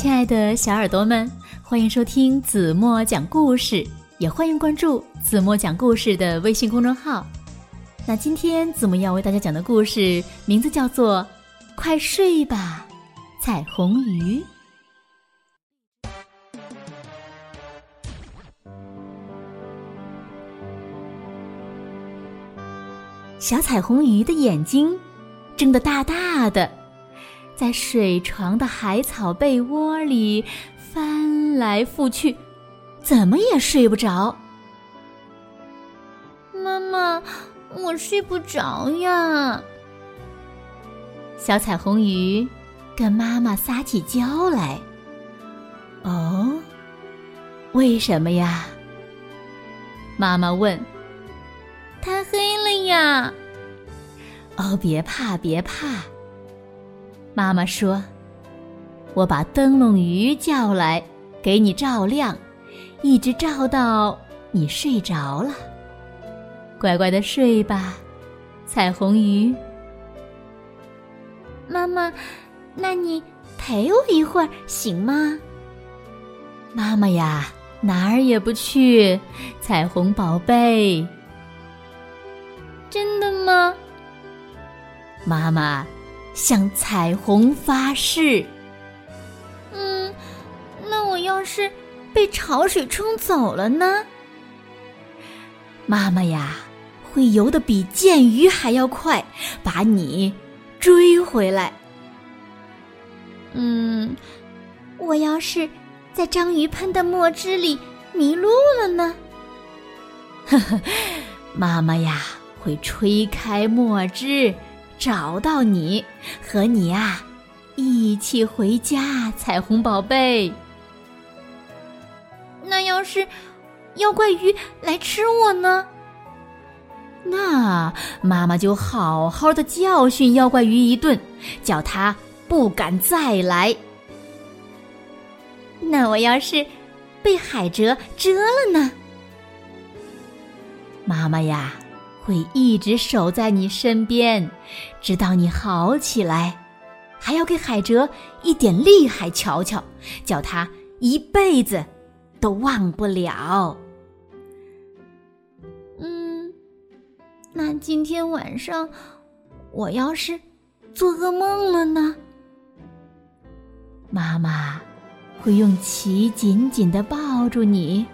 亲爱的小耳朵们，欢迎收听子墨讲故事，也欢迎关注子墨讲故事的微信公众号。那今天子墨要为大家讲的故事名字叫做《快睡吧，彩虹鱼》。小彩虹鱼的眼睛睁得大大的，在水床的海草被窝里翻来覆去，怎么也睡不着。妈妈，我睡不着呀！小彩虹鱼跟妈妈撒起娇来。哦，为什么呀？妈妈问。太黑了呀！哦，别怕，别怕。妈妈说：“我把灯笼鱼叫来，给你照亮，一直照到你睡着了。乖乖的睡吧，彩虹鱼。”妈妈，那你陪我一会儿行吗？妈妈呀，哪儿也不去，彩虹宝贝。真的吗？妈妈向彩虹发誓。嗯，那我要是被潮水冲走了呢？妈妈呀，会游得比剑鱼还要快，把你追回来。嗯，我要是在章鱼喷的墨汁里迷路了呢？呵呵，妈妈呀。会吹开墨汁，找到你，和你啊一起回家，彩虹宝贝。那要是妖怪鱼来吃我呢？那妈妈就好好的教训妖怪鱼一顿，叫它不敢再来。那我要是被海蜇蛰了呢？妈妈呀！会一直守在你身边，直到你好起来，还要给海哲一点厉害瞧瞧，叫他一辈子都忘不了。嗯，那今天晚上我要是做噩梦了呢？妈妈会用鳍紧紧的抱住你，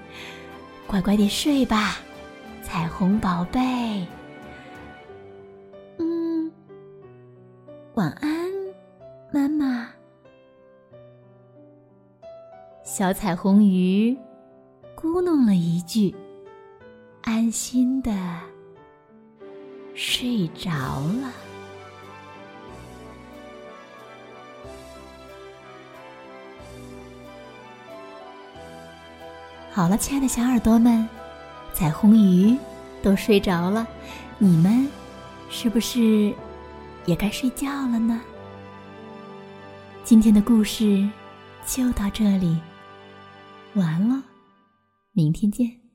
乖乖地睡吧。彩虹宝贝，嗯，晚安，妈妈。小彩虹鱼咕哝了一句，安心的睡着了。好了，亲爱的小耳朵们。彩虹鱼都睡着了，你们是不是也该睡觉了呢？今天的故事就到这里，完了，明天见。